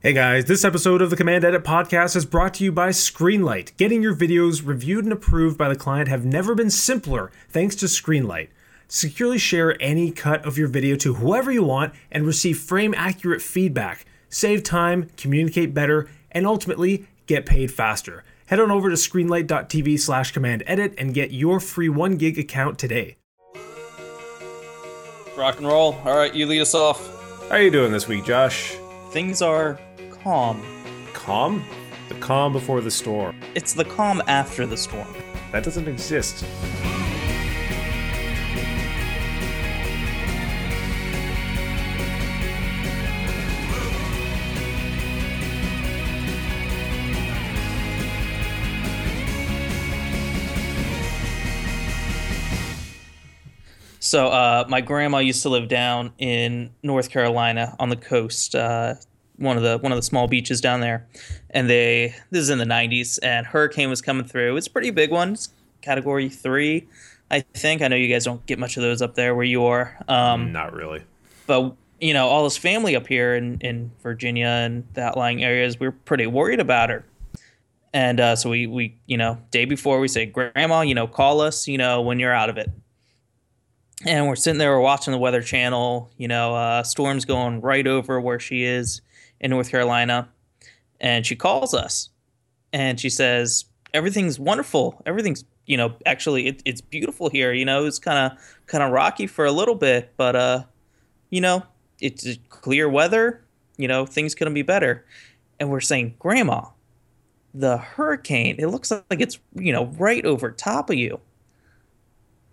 Hey guys, this episode of the Command Edit podcast is brought to you by Screenlight. Getting your videos reviewed and approved by the client have never been simpler thanks to Screenlight. Securely share any cut of your video to whoever you want and receive frame accurate feedback. Save time, communicate better, and ultimately get paid faster. Head on over to screenlight.tv slash command edit and get your free 1 gig account today. Rock and roll. All right, you lead us off. How are you doing this week, Josh? Things are calm. Calm? The calm before the storm. It's the calm after the storm. That doesn't exist. So, uh, my grandma used to live down in North Carolina on the coast, uh, one of the one of the small beaches down there. And they this is in the '90s, and hurricane was coming through. It's a pretty big one, it's category three, I think. I know you guys don't get much of those up there where you are. Um, Not really. but you know, all this family up here in in Virginia and the outlying areas, we are pretty worried about her. And uh, so we we you know day before we say, Grandma, you know, call us, you know, when you're out of it and we're sitting there, we're watching the Weather Channel. You know, uh, storm's going right over where she is in North Carolina, and she calls us, and she says everything's wonderful. Everything's you know actually it, it's beautiful here. You know, it's kind of kind of rocky for a little bit, but uh, you know, it's clear weather. You know, things couldn't be better. And we're saying, Grandma, the hurricane. It looks like it's you know right over top of you.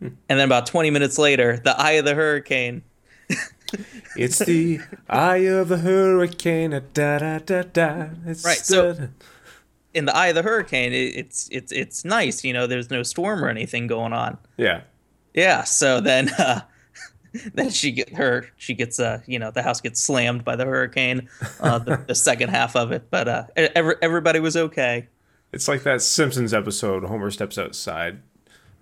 And then about 20 minutes later, the eye of the hurricane. It's the eye of the hurricane. Da da da da. It's Right, so- the- In the eye of the hurricane, it, it's it's it's nice, you know. There's no storm or anything going on. yeah. Yeah. So then, uh, then she get her she gets uh you know the house gets slammed by the hurricane, uh, the, the second half of it. But uh, every, everybody was okay. It's like that Simpsons episode. Homer steps outside.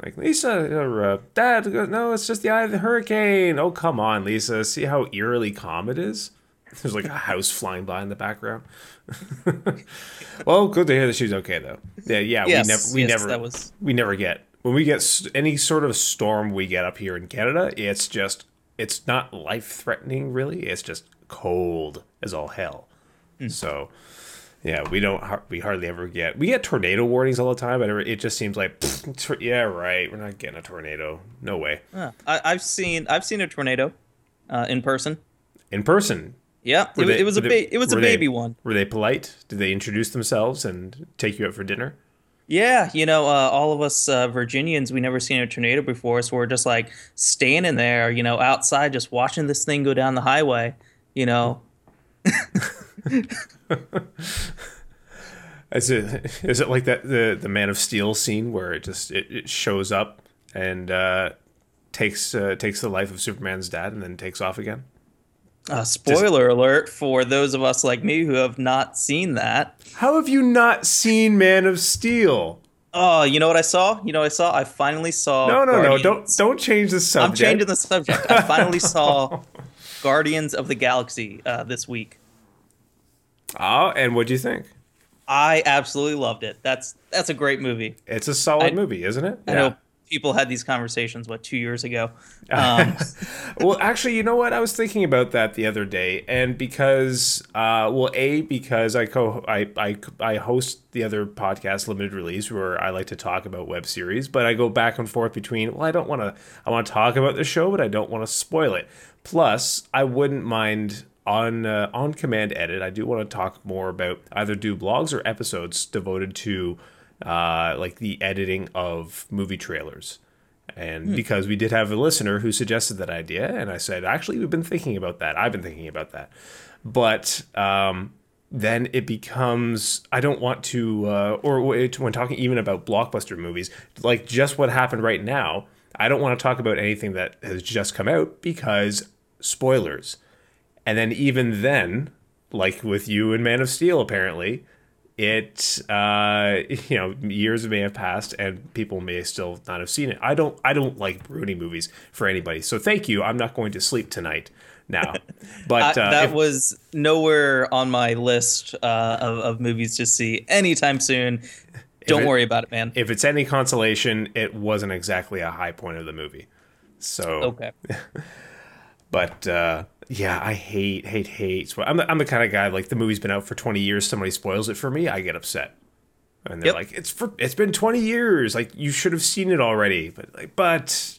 Like Lisa, or, uh, Dad, no, it's just the eye of the hurricane. Oh, come on, Lisa. See how eerily calm it is. There's like a house flying by in the background. well, good to hear that she's okay though. Yeah, yeah. Yes, we never, we yes, never, that was- we never get when we get any sort of storm we get up here in Canada. It's just, it's not life threatening really. It's just cold as all hell. Hmm. So, yeah, we don't. We hardly ever get. We get tornado warnings all the time, but it just seems like, pfft, tor- yeah, right. We're not getting a tornado. No way. Uh, I, I've seen I've seen a tornado uh, in person. In person. Yeah, it, was- they- it was a ba- it was a were they- baby one. Were they polite? Did they introduce themselves and take you out for dinner? Yeah, you know, uh, all of us uh, Virginians, we never seen a tornado before, so we're just like standing there, you know, outside, just watching this thing go down the highway. You know, Is it is it like that the the Man of Steel scene where it just it, it shows up and uh, takes uh, takes the life of Superman's dad and then takes off again? uh, spoiler alert for those of us like me who have not seen that. How have you not seen Man of Steel? Oh, you know what I saw? You know what I saw? I finally saw. No, no, no! Don't don't change the subject. I'm changing the subject. I finally saw Guardians of the Galaxy uh, this week. Oh, and what do you think? I absolutely loved it. That's that's a great movie. It's a solid I- movie, isn't it? I know people had these conversations what two years ago. Um, well, actually, you know what? I was thinking about that the other day, and because, uh, well, a because I co I, I I host the other podcast, Limited Release, where I like to talk about web series, but I go back and forth between. Well, I don't want to. I want to talk about the show, but I don't want to spoil it. Plus, I wouldn't mind on uh, on command edit. I do want to talk more about either do blogs or episodes devoted to uh, like the editing of movie trailers. And because we did have a listener who suggested that idea, and I said, actually, we've been thinking about that. I've been thinking about that. But um, then it becomes, I don't want to, uh, or when talking even about blockbuster movies, like just what happened right now, I don't want to talk about anything that has just come out because spoilers. And then even then, like with you and Man of Steel, apparently, it uh you know years may have passed and people may still not have seen it i don't i don't like ruining movies for anybody so thank you i'm not going to sleep tonight now. But I- uh, that if- was nowhere on my list uh, of, of movies to see anytime soon. Don't it- worry about it, man. if it's any consolation, it wasn't exactly a high point of the movie. So okay. But uh, yeah, I hate, hate, hate. I'm the, I'm the kind of guy like the movie's been out for 20 years. Somebody spoils it for me, I get upset. And they're Yep. like, "It's for it's been 20 years. Like you should have seen it already." But like, but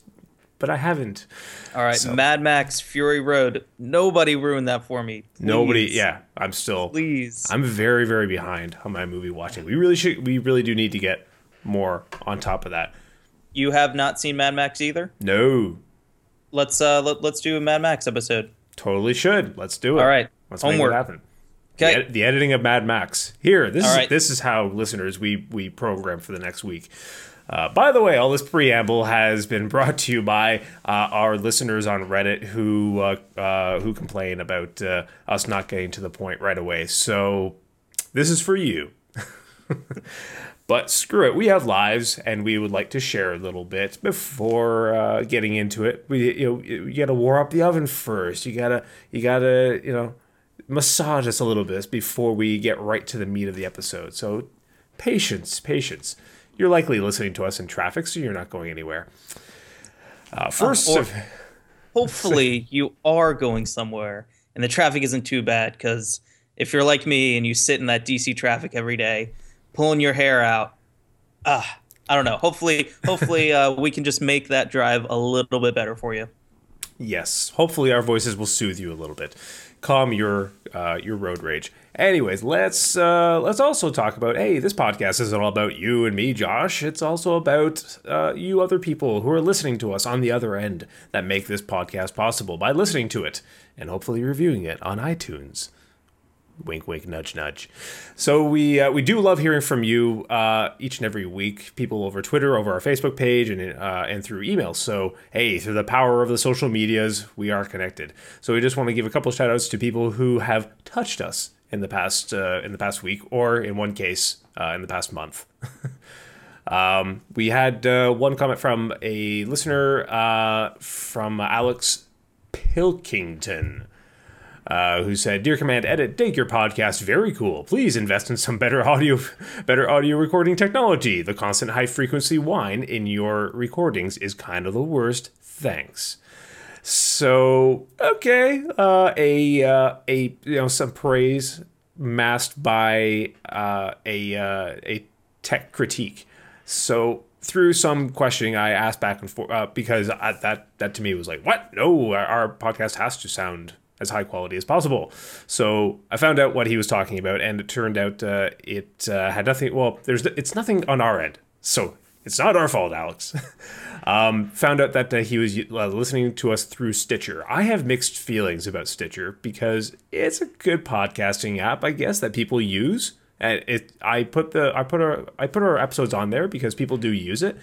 but I haven't. All right. Mad Max Fury Road. Nobody ruined that for me. Nobody. Yeah, I'm still. Please. I'm very very behind on my movie watching. We really should. We really do need to get more on top of that. You have not seen Mad Max either? No, Let's uh let, let's do a Mad Max episode. Totally should. Let's do it. All right. Let's Homework. make it happen. The, Okay. ed- the editing of Mad Max. Here, this All is right. this is how listeners we we program for the next week. Uh, by the way, all this preamble has been brought to you by uh, our listeners on Reddit who uh, uh, who complain about uh, us not getting to the point right away. So this is for you. but screw it, we have lives, and we would like to share a little bit before uh, getting into it. We you know you got to warm up the oven first. You gotta you gotta you know massage us a little bit before we get right to the meat of the episode. So patience, patience. You're likely listening to us in traffic, so you're not going anywhere. Uh, first, or- of- Hopefully you are going somewhere and the traffic isn't too bad because if you're like me and you sit in that DC traffic every day, pulling your hair out, ah, I don't know. Hopefully, hopefully uh, we can just make that drive a little bit better for you. Yes, hopefully our voices will soothe you a little bit, calm your uh, your road rage. Anyways, let's uh, let's also talk about. Hey, this podcast isn't all about you and me, Josh. It's also about uh, you other people who are listening to us on the other end that make this podcast possible by listening to it and hopefully reviewing it on iTunes. Wink, wink, nudge, nudge. So we uh, we do love hearing from you uh, each and every week. People over Twitter, over our Facebook page, and uh, and through email. So hey, through the power of the social medias, we are connected. So we just want to give a couple shout outs to people who have touched us in the past uh, in the past week, or in one case, uh, in the past month. um, we had uh, one comment from a listener from Alex Pilkington uh, who said, "Dear Command Edit, take your podcast, very cool. Please invest in some better audio, better audio recording technology. The constant high frequency whine in your recordings is kind of the worst. Thanks." So okay, uh, a uh, a you know some praise masked by uh, a uh, a tech critique. So through some questioning, I asked back and forth uh, because I, that that to me was like, what? No, our, our podcast has to sound as high quality as possible. So I found out what he was talking about, and it turned out uh, it uh, had nothing. Well, there's it's nothing on our end, so it's not our fault, Alex. um, found out that uh, he was uh, listening to us through Stitcher. I have mixed feelings about Stitcher because it's a good podcasting app, I guess, that people use. And it, I put the, I put our, I put our episodes on there because people do use it,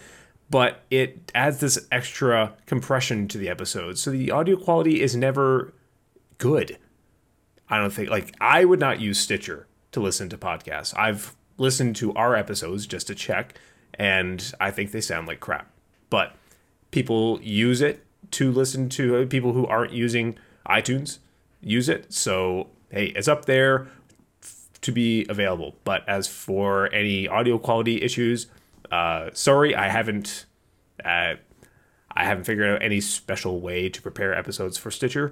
but it adds this extra compression to the episodes, so the audio quality is never good. I don't think like I would not use Stitcher to listen to podcasts. I've listened to our episodes just to check, and I think they sound like crap. But people use it to listen to people who aren't using iTunes use it. So hey, it's up there f- to be available. But as for any audio quality issues, uh, sorry, I haven't. Uh, I haven't figured out any special way to prepare episodes for Stitcher,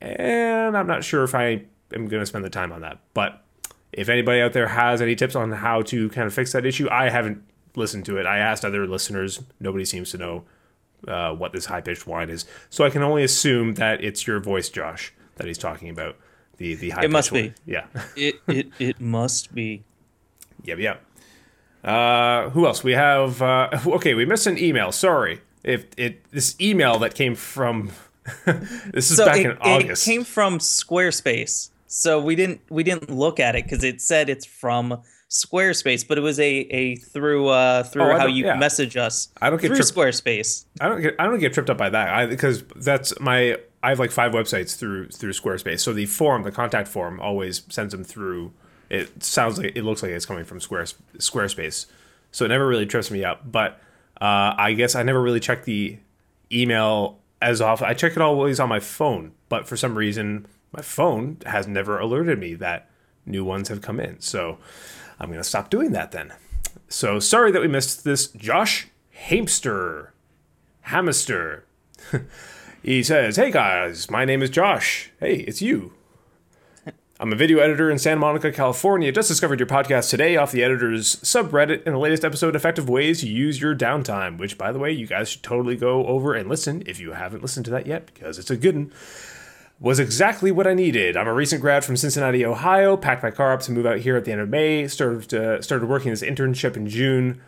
and I'm not sure if I am going to spend the time on that. But if anybody out there has any tips on how to kind of fix that issue, I haven't listened to it. I asked other listeners, nobody seems to know uh, what this high pitched whine is, so I can only assume that it's your voice, Josh, that he's talking about. The the high. It must be. Yeah. It it it must be. Yep, yep. Uh, who else? We have. Uh, okay, we missed an email. Sorry. If it this email that came from this is So back it, in August. it came from Squarespace. So we didn't we didn't look at it because it said it's from Squarespace, but it was a a through uh through Oh, how you yeah. message us. I don't get through tripped- Squarespace. I don't get I don't get tripped up by that. I because that's my I have like five websites through through Squarespace. So the form, the contact form, always sends them through. It sounds like it looks like it's coming from Squares Squarespace. So it never really trips me up. But uh, I guess I never really checked the email as often. I check it always on my phone, but for some reason, my phone has never alerted me that new ones have come in. So I'm going to stop doing that then. So sorry that we missed this. Josh Hamster. Hamster. he says, Hey guys, my name is Josh. Hey, it's you. I'm a video editor in Santa Monica, California. Just discovered your podcast today off the editor's subreddit in the latest episode, Effective Ways to Use Your Downtime, which, by the way, you guys should totally go over and listen if you haven't listened to that yet, because it's a good one. Was exactly what I needed. I'm a recent grad from Cincinnati, Ohio. Packed my car up to move out here at the end of May. Started uh, started working this internship in June,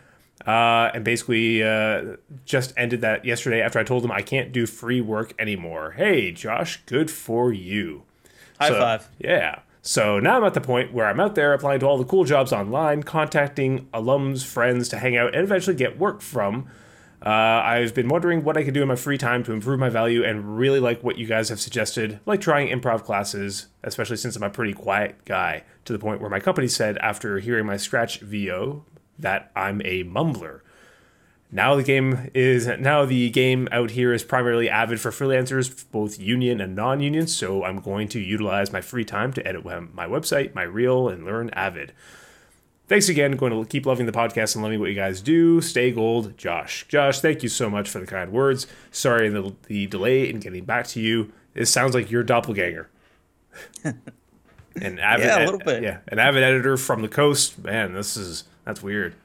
uh, and basically uh, just ended that yesterday after I told him I can't do free work anymore. Hey, Josh, good for you. High So, five. Yeah. So now I'm at the point where I'm out there applying to all the cool jobs online, contacting alums, friends to hang out and eventually get work from. Uh, I've been wondering what I could do in my free time to improve my value and really like what you guys have suggested, like trying improv classes, especially since I'm a pretty quiet guy, to the point where my company said after hearing my Scratch VO that I'm a mumbler. Now the game is now the game out here is primarily avid for freelancers, both union and non-union. So I'm going to utilize my free time to edit my website, my reel, and learn Avid. Thanks again. Going to keep loving the podcast and loving what you guys do. Stay gold, Josh. Josh, thank you so much for the kind words. Sorry the, the delay in getting back to you. It sounds like your doppelganger. an avid, Yeah, a little bit. Yeah, an avid editor from the coast. Man, this is that's weird.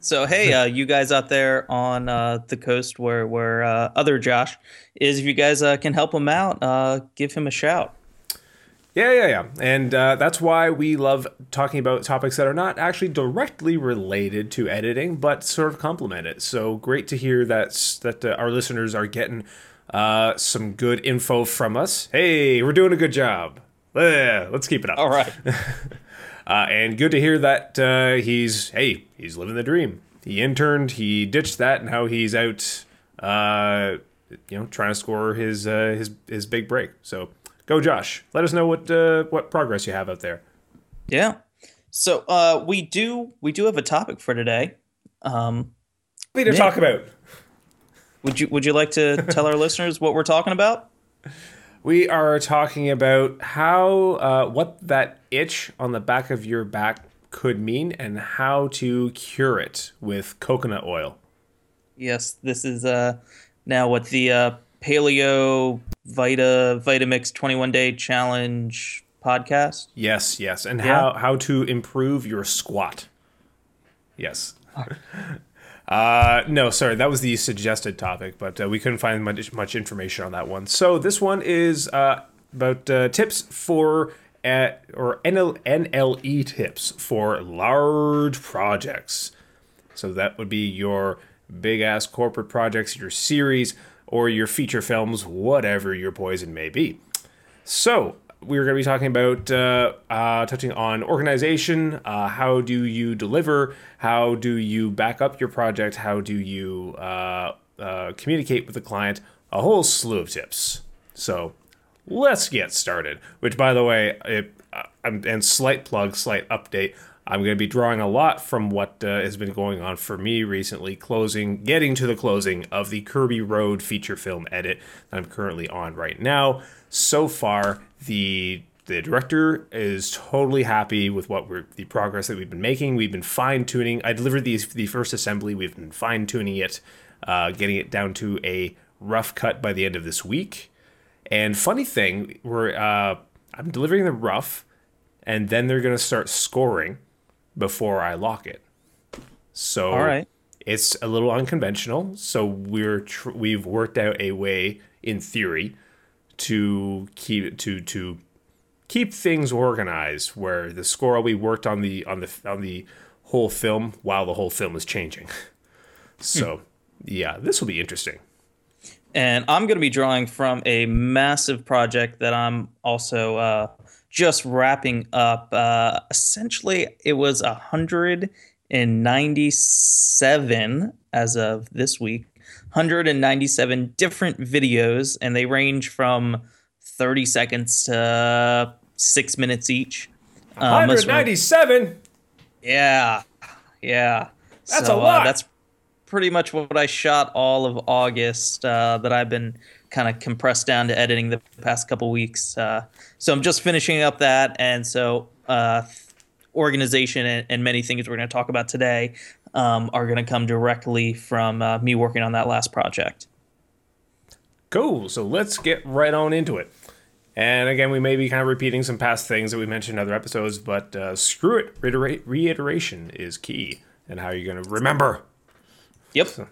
So hey, uh, you guys out there on uh, the coast where where uh, other Josh is, if you guys uh, can help him out, uh, give him a shout. Yeah, yeah, yeah. And uh, that's why we love talking about topics that are not actually directly related to editing, but sort of complement it. So great to hear that, that uh, our listeners are getting uh, some good info from us. Hey, we're doing a good job. Yeah, let's keep it up. All right. Uh, and good to hear that uh, he's, hey, he's living the dream. He interned, he ditched that, and now he's out, uh, you know, trying to score his uh, his his big break. So go, Josh. Let us know what uh, what progress you have out there. Yeah. So uh, we do we do have a topic for today. Um, to talk about? would you would you like to tell our listeners what we're talking about? We are talking about how uh, what that itch on the back of your back could mean and how to cure it with coconut oil. Yes, this is uh now what the uh, Paleo Vita Vitamix 21 Day Challenge podcast. Yes, yes, and Yeah. how how to improve your squat. Yes. Uh, no, sorry, that was the suggested topic, but uh, we couldn't find much, much information on that one. So this one is uh, about uh, tips for uh, or NL, NLE tips for large projects. So that would be your big ass corporate projects, your series, or your feature films, whatever your poison may be. So we're going to be talking about uh, uh, touching on organization. Uh, how do you deliver? How do you back up your project? How do you uh, uh, communicate with the client? A whole slew of tips. So let's get started. Which, by the way, it, uh, and slight plug, slight update. I'm going to be drawing a lot from what has been going on for me recently, closing, getting to the closing of the Kirby Road feature film edit that I'm currently on right now. So far, the the director is totally happy with what we're the progress that we've been making. We've been fine tuning. I delivered these the first assembly. We've been fine tuning it, uh, getting it down to a rough cut by the end of this week. And funny thing, we're uh, I'm delivering the rough, and then they're gonna start scoring before I lock it. So All right. it's a little unconventional. So we're tr- we've worked out a way in theory to keep to to keep things organized where the score be worked on the on the on the whole film while the whole film is changing. So yeah, this will be interesting. and I'm going to be drawing from a massive project that I'm also uh, just wrapping up. Uh, essentially, it was 197 as of this week, 197 different videos, and they range from 30 seconds to six minutes each. Uh, most of them- 197. yeah, yeah. That's so, a lot. Uh, that's pretty much what I shot all of August uh, that I've been kind of compressed down to editing the past couple weeks. Uh, so I'm just finishing up that, and so uh, organization and, and, many things we're going to talk about today um, are going to come directly from uh, me working on that last project. Cool. So let's get right on into it. And again, we may be kind of repeating some past things that we mentioned in other episodes, but uh, screw it. Reiterate, reiteration is key and how are you're going to remember. Yep. So,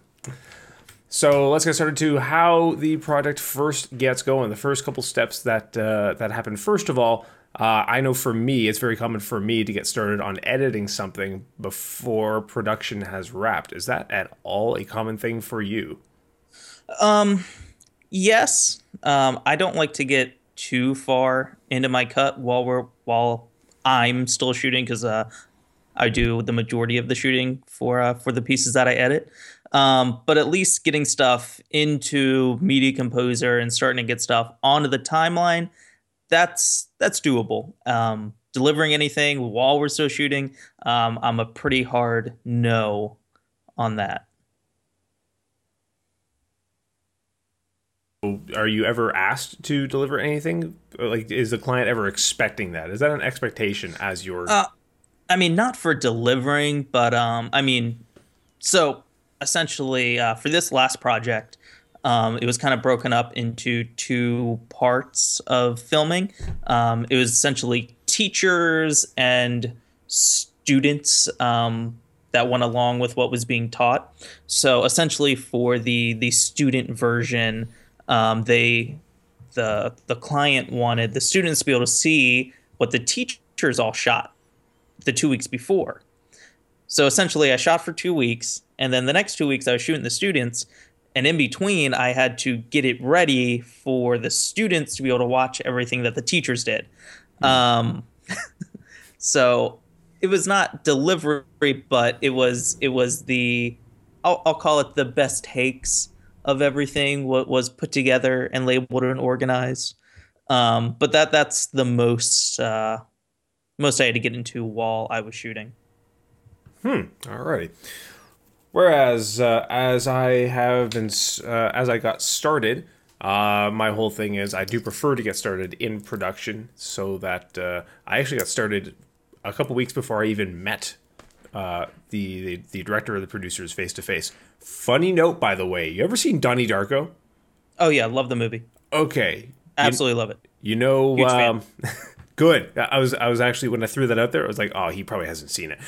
so, let's get started to how the project first gets going. The first couple steps that uh, that happen. First of all, uh, I know for me, it's very common for me to get started on editing something before production has wrapped. Is that at all a common thing for you? Um, yes. Um, I don't like to get too far into my cut while we're while I'm still shooting because uh, I do the majority of the shooting for uh, for the pieces that I edit. Um, but at least getting stuff into Media Composer and starting to get stuff onto the timeline, that's that's doable. Um, delivering anything while we're still shooting, um, I'm a pretty hard no on that. Are you ever asked to deliver anything? Like, is the client ever expecting that? Is that an expectation as your? Uh, I mean, not for delivering, but um, I mean, so essentially uh, for this last project, um, it was kind of broken up into two parts of filming. Um, it was essentially teachers and students um, that went along with what was being taught. So essentially, for the the student version, um, they the the client wanted the students to be able to see what the teachers all shot the two weeks before. So essentially, I shot for two weeks, and then the next two weeks I was shooting the students, and in between I had to get it ready for the students to be able to watch everything that the teachers did. Mm-hmm. Um, so it was not delivery, but it was it was the I'll, I'll call it the best takes of everything. What was put together and labeled and organized. Um, but that that's the most uh, most I had to get into while I was shooting. Hmm. Alrighty. Whereas, uh, as I have been, uh, as I got started, uh, my whole thing is I do prefer to get started in production, so that uh, I actually got started a couple weeks before I even met uh, the, the, the director or the producers face to face. Funny note, by the way, you ever seen Donnie Darko? Oh yeah, love the movie. Okay, absolutely you, love it. You know, um, Good. I was I was actually when I threw that out there, I was like, oh, he probably hasn't seen it.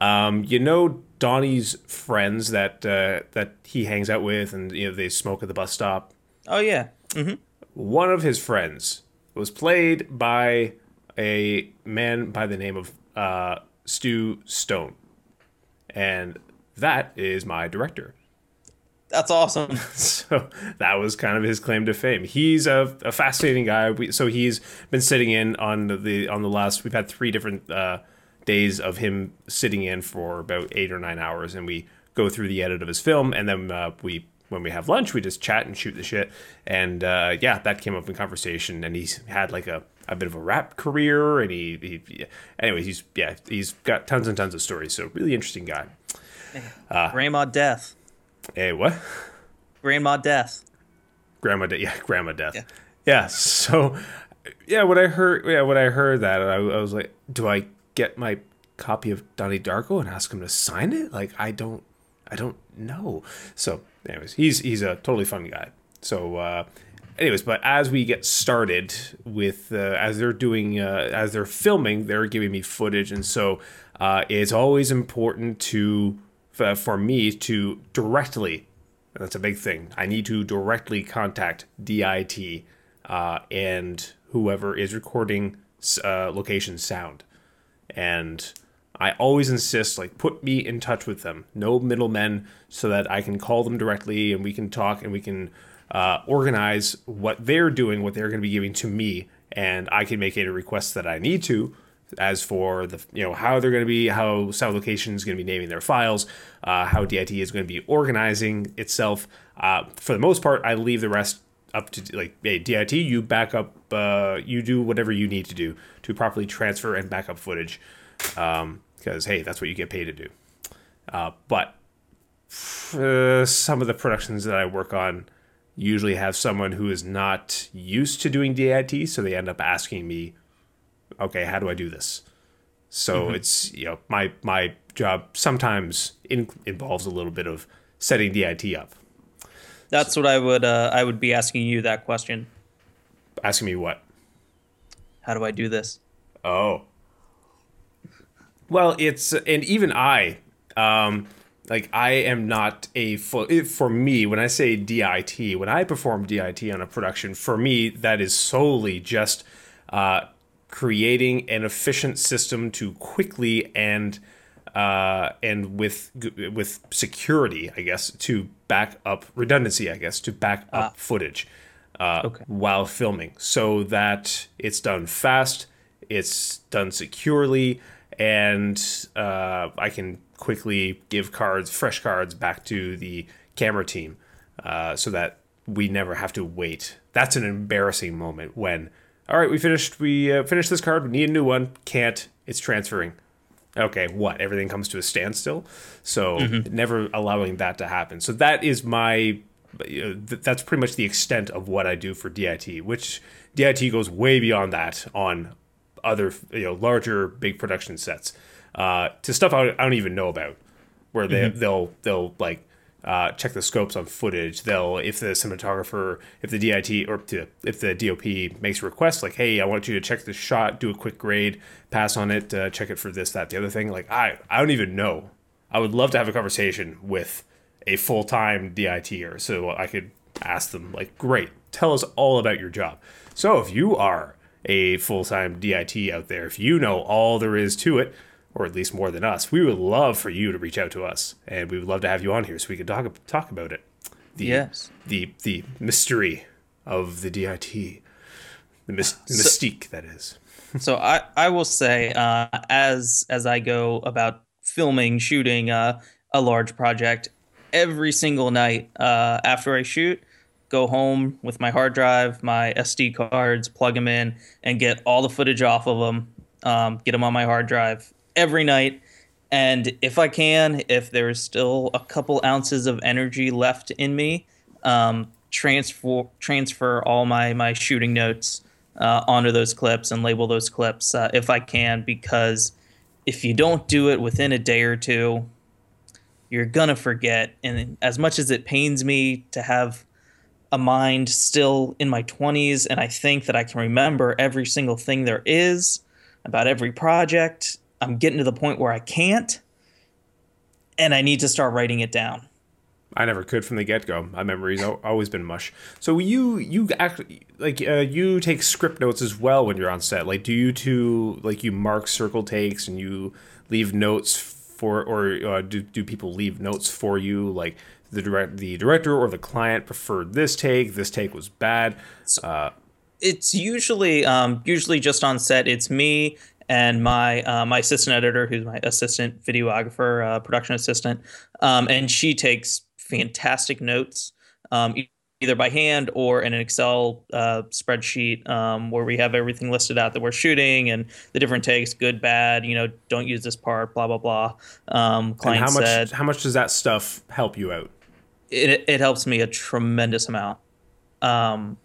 Um, you know, Donnie's friends that uh, that he hangs out with, and you know they smoke at the bus stop. Oh yeah. Mm-hmm. One of his friends was played by a man by the name of uh, Stu Stone, and that is my director. That's awesome. so that was kind of his claim to fame. He's a, a fascinating guy. We, so he's been sitting in on the on the last. We've had three different uh, days of him sitting in for about eight or nine hours, and we go through the edit of his film, and then uh, we when we have lunch, we just chat and shoot the shit. And uh, yeah, that came up in conversation, and he's had like a, a bit of a rap career, and he, he anyways, he's yeah, he's got tons and tons of stories. So really interesting guy. Uh, Grandma Death. Hey, what? Grandma death. Grandma death. Yeah, grandma death. Yeah. yeah. So, yeah, when I heard, yeah, when I heard that, I, I was like, do I get my copy of Donnie Darko and ask him to sign it? Like, I don't, I don't know. So, anyways, he's he's a totally fun guy. So, uh, anyways, but as we get started with, uh, as they're doing, uh, as they're filming, they're giving me footage, and so uh, it's always important to uh, for me to directly, that's a big thing. I need to directly contact DIT uh, and whoever is recording uh, location sound. And I always insist, like, put me in touch with them. No middlemen, so that I can call them directly and we can talk and we can uh, organize what they're doing, what they're going to be giving to me, and I can make any requests that I need to as for the you know how they're going to be how Sound Location is going to be naming their files, uh, how DIT is going to be organizing itself. Uh, for the most part, I leave the rest up to like hey DIT, you back up, uh, you do whatever you need to do to properly transfer and back up footage, because um, hey, that's what you get paid to do. Uh, but some of the productions that I work on, usually have someone who is not used to doing DIT, so they end up asking me, "Okay, how do I do this?" So it's you know my my job sometimes in, involves a little bit of setting DIT up. That's what I would uh, I would be asking you that question. Asking me what? How do I do this? Oh. Well, it's and even I, um, like I am not a full. For me, when I say DIT, when I perform DIT on a production, for me that is solely just uh, creating an efficient system to quickly and uh, and with with security, I guess, to back up redundancy, I guess, to back up footage uh, Okay. while filming, so that it's done fast, it's done securely, and uh, I can quickly give cards, fresh cards, back to the camera team, uh, so that we never have to wait. That's an embarrassing moment when, all right, we finished, we uh, finished this card, we need a new one, can't, it's transferring okay, what? Everything comes to a standstill. So never allowing that to happen. So that is my. Know, th- that's pretty much the extent of what I do for DIT, which DIT goes way beyond that on other you know larger big production sets uh, to stuff I, I don't even know about, where they they'll they'll like uh, check the scopes on footage. They'll if the cinematographer, if the DIT or if the DOP makes a request like, hey, I want you to check this shot, do a quick grade, pass on it, uh, check it for this, that, the other thing. Like I I don't even know. I would love to have a conversation with a full time DITer so I could ask them like, great, tell us all about your job. So if you are a full time DIT out there, if you know all there is to it, or at least more than us, we would love for you to reach out to us, and we would love to have you on here so we could talk talk about it. The, Yes. The the mystery of the DIT, the, the mystique that is. so I, I will say uh, as as I go about filming shooting uh, a large project every single night uh, after I shoot go home with my hard drive my SD cards plug them in and get all the footage off of them um, get them on my hard drive every night. And if I can if there's still a couple ounces of energy left in me um, transfer transfer all my my shooting notes uh, onto those clips and label those clips uh, if I can because if you don't do it within a day or two you're gonna forget. And as much as it pains me to have a mind still in my 20s and I think that I can remember every single thing there is about every project I'm getting to the point where I can't and I need to start writing it down I never could from the get go. My memory's always been mush. So you you actually like uh, you take script notes as well when you're on set. Like, do you two like you mark circle takes and you leave notes for, or uh, do do people leave notes for you? Like the direct the director or the client preferred this take. This take was bad. Uh, it's usually um, usually just on set. It's me and my uh, my assistant editor, who's my assistant videographer, uh, production assistant, um, and she takes fantastic notes, um, either by hand or in an Excel uh, spreadsheet um, where we have everything listed out that we're shooting and the different takes, good, bad. You know, don't use this part, blah blah blah. Um, and how much said how much does that stuff help you out? it, it helps me a tremendous amount. Um,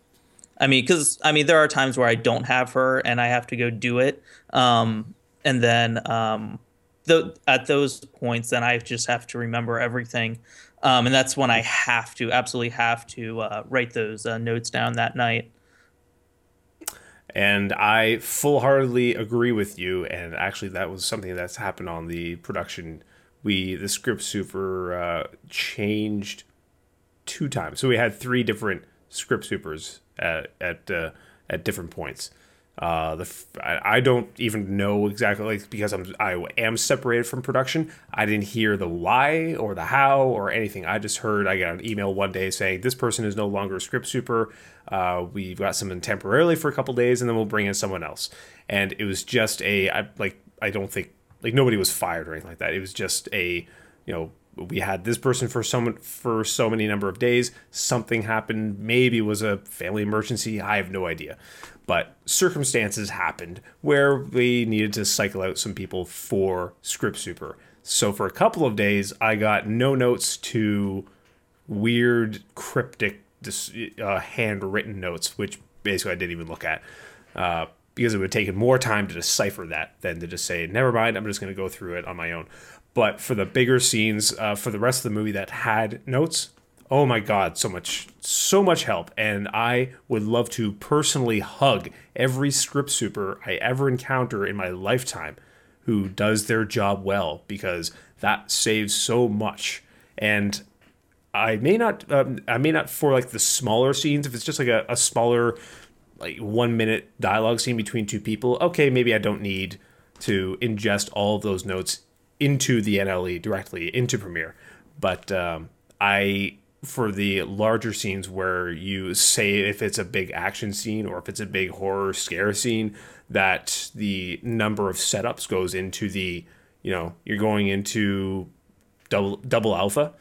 I mean, because I mean, there are times where I don't have her and I have to go do it. Um, and then um, th- at those points, then I just have to remember everything. Um, and that's when I have to, absolutely have to uh, write those uh, notes down that night. And I full heartedly agree with you. And actually, that was something that's happened on the production. We, the script super, uh, changed two times. So we had three different script supers at, at, uh, at different points. Uh, the I, don't even know exactly like because I'm I am separated from production. I didn't hear the why or the how or anything. I just heard I got an email one day saying this person is no longer a script super. Uh, we've got someone temporarily for a couple days and then we'll bring in someone else. And it was just a I, like I don't think like nobody was fired or anything like that. It was just a you know we had this person for so for so many number of days. Something happened. Maybe it was a family emergency. I have no idea. But circumstances happened where we needed to cycle out some people for Script Super. So for a couple of days, I got no notes to weird, cryptic uh, handwritten notes, which basically I didn't even look at. Uh, because it would have taken more time to decipher that than to just say, never mind, I'm just going to go through it on my own. But for the bigger scenes, uh, for the rest of the movie that had notes, oh my god, so much, so much help. And I would love to personally hug every script super I ever encounter in my lifetime who does their job well because that saves so much. And I may not, um, I may not for like the smaller scenes. If it's just like a, a smaller, like one minute dialogue scene between two people, okay, maybe I don't need to ingest all of those notes into the NLE directly into Premiere. But um, I for the larger scenes where you say if it's a big action scene or if it's a big horror scare scene that the number of setups goes into the you know you're going into double double alpha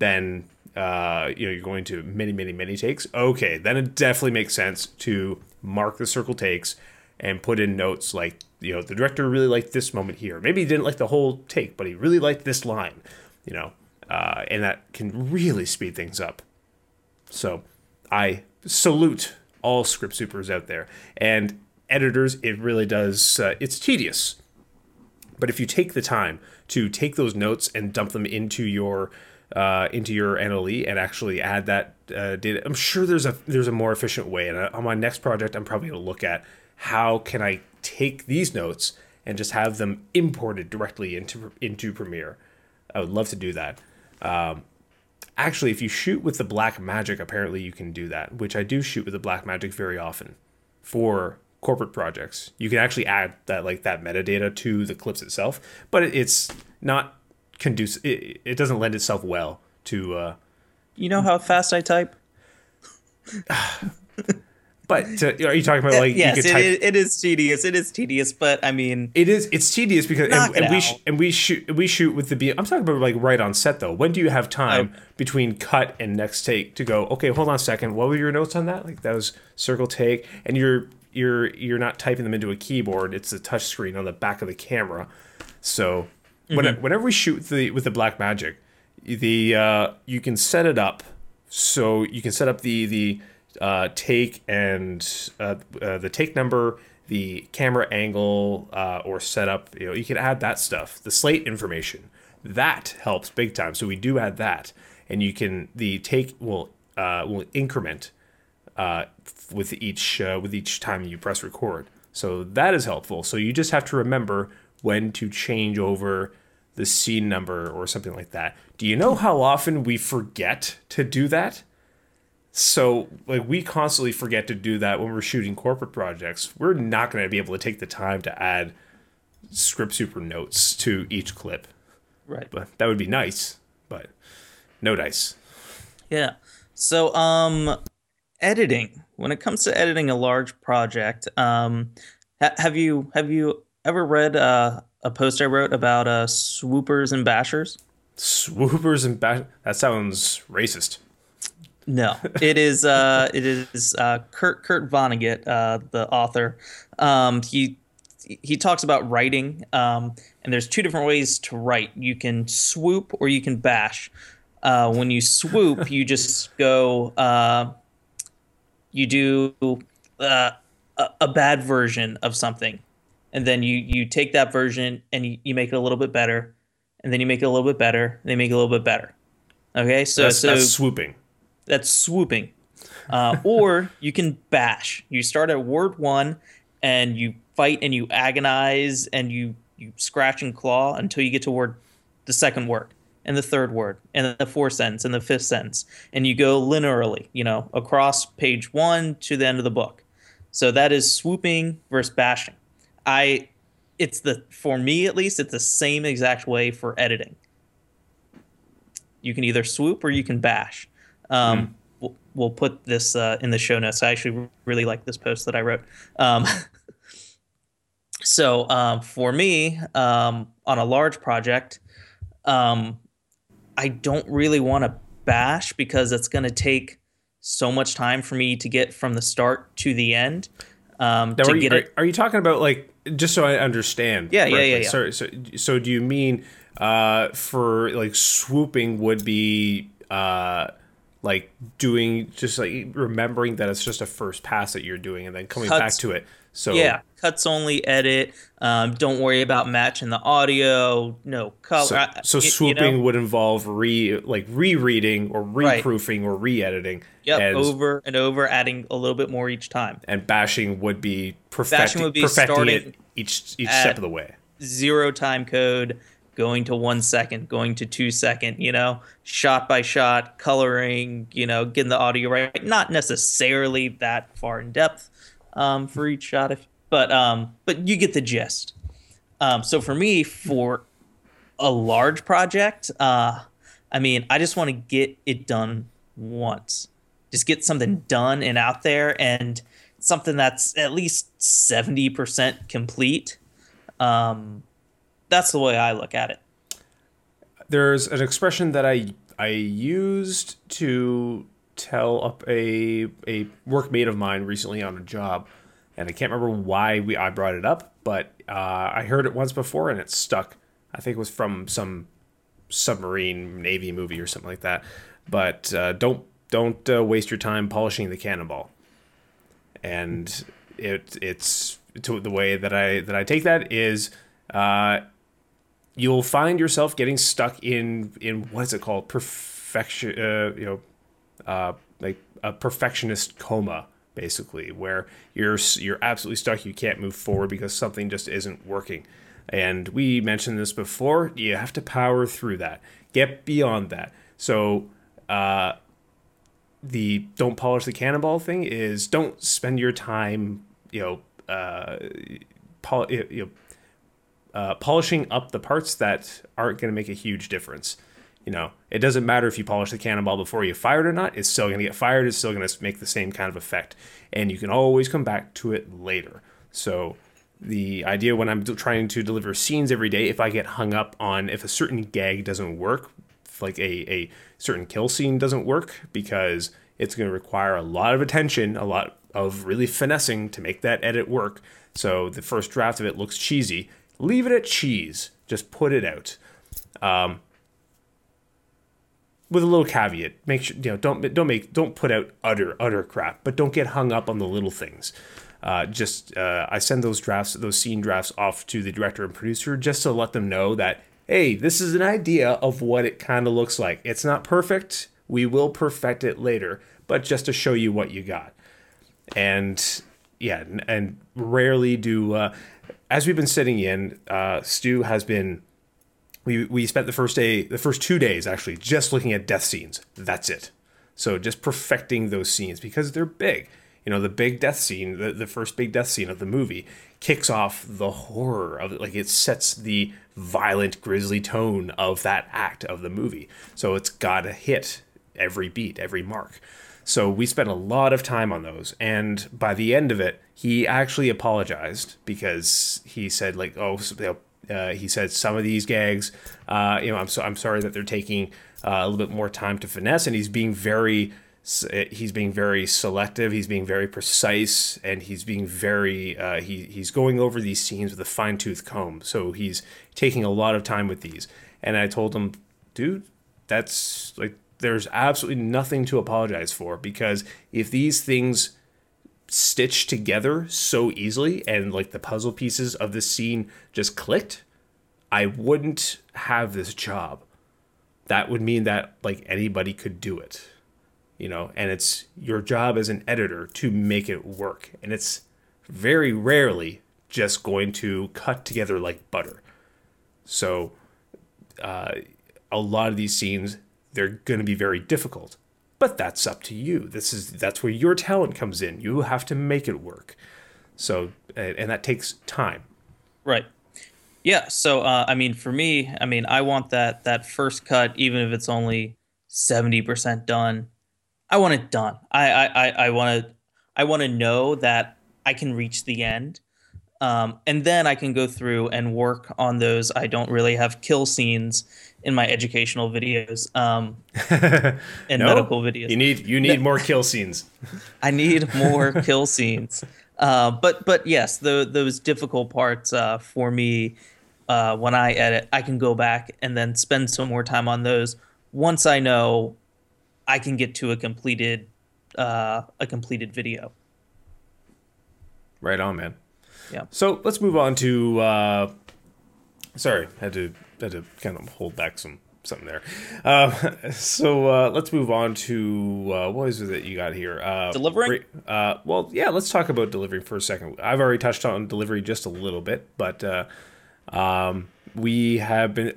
then uh, you know you're going to many many many takes okay then it definitely makes sense to mark the circle takes and put in notes like you know the director really liked this moment here maybe he didn't like the whole take but he really liked this line you know uh, and that can really speed things up. So I salute all script supers out there and editors. It really does. Uh, it's tedious, but if you take the time to take those notes and dump them into your uh, into your NLE and actually add that uh, data, I'm sure there's a there's a more efficient way. And uh, on my next project, I'm probably going to look at how can I take these notes and just have them imported directly into into Premiere. I would love to do that. Um, actually, if you shoot with the Blackmagic, apparently you can do that, which I do shoot with the Blackmagic very often for corporate projects. You can actually add that like that metadata to the clips itself, but it's not conducive. It, it doesn't lend itself well to. Uh, you know how fast I type. But to, are you talking about like yes, you could type, it, it is tedious. It is tedious, but I mean, it is it's tedious because and, and we sh- and we shoot we shoot with the B. I'm talking about like right on set though. When do you have time Oh. between cut and next take to go? Okay, hold on a second. What were your notes on that? Like that was circle take, and you're you're you're not typing them into a keyboard. It's a touch screen on the back of the camera. So Mm-hmm. whenever we shoot the with the Blackmagic, the uh, you can set it up so you can set up the the uh, take and uh, uh, the take number, the camera angle uh, or setup. You know, you can add that stuff. The slate information that helps big time. So we do add that, and you can the take will uh, will increment with each with each time you press record. So that is helpful. So you just have to remember when to change over the scene number or something like that. Do you know how often we forget to do that? So like we constantly forget to do that when we're shooting corporate projects. We're not going to be able to take the time to add script super notes to each clip. right. But that would be nice, but no dice. Yeah. So, um, editing. When it comes to editing a large project, um, ha- have you have you ever read uh, a post I wrote about uh, swoopers and bashers? Swoopers and bash. That sounds racist. No, it is uh, it is uh, Kurt Kurt Vonnegut, uh, the author. Um, he he talks about writing, um, and there's two different ways to write. You can swoop or you can bash. Uh, when you swoop, you just go. Uh, you do uh, a, a bad version of something, and then you you take that version and you, you make it a little bit better, and then you make it a little bit better, and then make it a little bit better. Okay, so That's, so that's swooping. That's swooping. Uh, or you can bash. You start at word one and you fight and you agonize and you, you scratch and claw until you get to word the second word and the third word and the fourth sentence and the fifth sentence. And you go linearly, you know, across page one to the end of the book. So that is swooping versus bashing. I it's the for me at least, it's the same exact way for editing. You can either swoop or you can bash. Um, we'll, we'll put this uh, in the show notes. I actually really like this post that I wrote. Um, so um, for me, um, on a large project, um, I don't really want to bash because it's going to take so much time for me to get from the start to the end. Um, Now, to are, you, get are, it, are you talking about like just so I understand? Yeah, yeah, correctly, yeah, yeah. So, so, so do you mean uh, for like swooping would be uh, like doing just like remembering that it's just a first pass that you're doing and then coming Cuts. back to it. So yeah, cuts only edit. Um, don't worry about matching the audio. No color. So, I- so you swooping know? would involve re like rereading or Right. reproofing or re-editing. Yep, and, over and over, adding a little bit more each time. and bashing would be perfecting, would be perfecting starting it each each step of the way. Zero time code, going to one second, going to two second. You know, shot by shot, coloring. You know, getting the audio right. Not necessarily that far in depth um, for each shot, if, but um, but you get the gist. Um, so for me, for a large project, uh, I mean, I just want to get it done once. Just get something done and out there, and something that's at least seventy percent complete. Um, that's the way I look at it. There's an expression that I I used to tell up a a workmate of mine recently on a job, and I can't remember why we I brought it up, but uh, I heard it once before and it stuck. I think it was from some submarine navy movie or something like that. But uh, don't don't uh, waste your time polishing the cannonball. And it it's to the way that I that I take that is uh, you'll find yourself getting stuck in in what is it called? Perfection uh, you know uh, like a perfectionist coma basically where you're you're absolutely stuck. You can't move forward because something just isn't working. And we mentioned this before. You have to power through that. Get beyond that. So uh, the don't polish the cannonball thing is don't spend your time you know uh, pol- you know uh, polishing up the parts that aren't going to make a huge difference. You know, it doesn't matter if you polish the cannonball before you fire it or not. It's still going to get fired. It's still going to make the same kind of effect, and you can always come back to it later. So the idea when I'm trying to deliver scenes every day, if I get hung up on if a certain gag doesn't work, like a, a certain kill scene doesn't work because it's going to require a lot of attention, a lot of really finessing to make that edit work. So the first draft of it looks cheesy. Leave it at cheese. Just put it out. Um, with a little caveat, make sure you know don't don't make don't put out utter utter crap, but don't get hung up on the little things. Uh, just uh, I send those drafts, those scene drafts, off to the director and producer just to let them know that hey, this is an idea of what it kind of looks like. It's not perfect. We will perfect it later, but just to show you what you got. And yeah, and rarely do uh, as we've been sitting in. Uh, Stu has been we we spent the first day, the first two days actually, just looking at death scenes. That's it. So just perfecting those scenes because they're big. You know, the big death scene, the, the first big death scene of the movie, kicks off the horror of it. Like it sets the violent, grisly tone of that act of the movie. So it's got to hit every beat, every mark. So we spent a lot of time on those, and by the end of it, he actually apologized because he said like, "Oh, uh, he said some of these gags, uh, you know, I'm so I'm sorry that they're taking uh, a little bit more time to finesse, and he's being very uh, he's being very selective, he's being very precise, and he's being very uh, he he's going over these scenes with a fine tooth comb. So he's taking a lot of time with these, and I told him, dude, that's like there's absolutely nothing to apologize for because if these things stitch together so easily and like the puzzle pieces of the scene just clicked, I wouldn't have this job. That would mean that like anybody could do it. You know, and it's your job as an editor to make it work. And it's very rarely just going to cut together like butter. So uh, a lot of these scenes they're going to be very difficult but that's up to you this is that's where your talent comes in you have to make it work so and, that takes time Right. Yeah. So uh, I mean, for me, I mean, I want that that first cut, even if it's only seventy percent done. I want it done. I I I- I want to I want to know that I can reach the end, um, and then I can go through and work on those. I don't really have kill scenes in my educational videos um, and No, medical videos. you need you need more kill scenes I need more kill scenes. Uh, but but yes, the, those difficult parts uh, for me uh, when I edit, I can go back and then spend some more time on those once I know I can get to a completed uh, a completed video. Right on, man. Yeah. So let's move on to. Uh, sorry, had to had to kind of hold back some something there. Uh, so uh, let's move on to uh, what is it that you got here? Uh, Delivering? Uh, well, yeah, let's talk about delivering for a second. I've already touched on delivery just a little bit, but uh, um, we have been.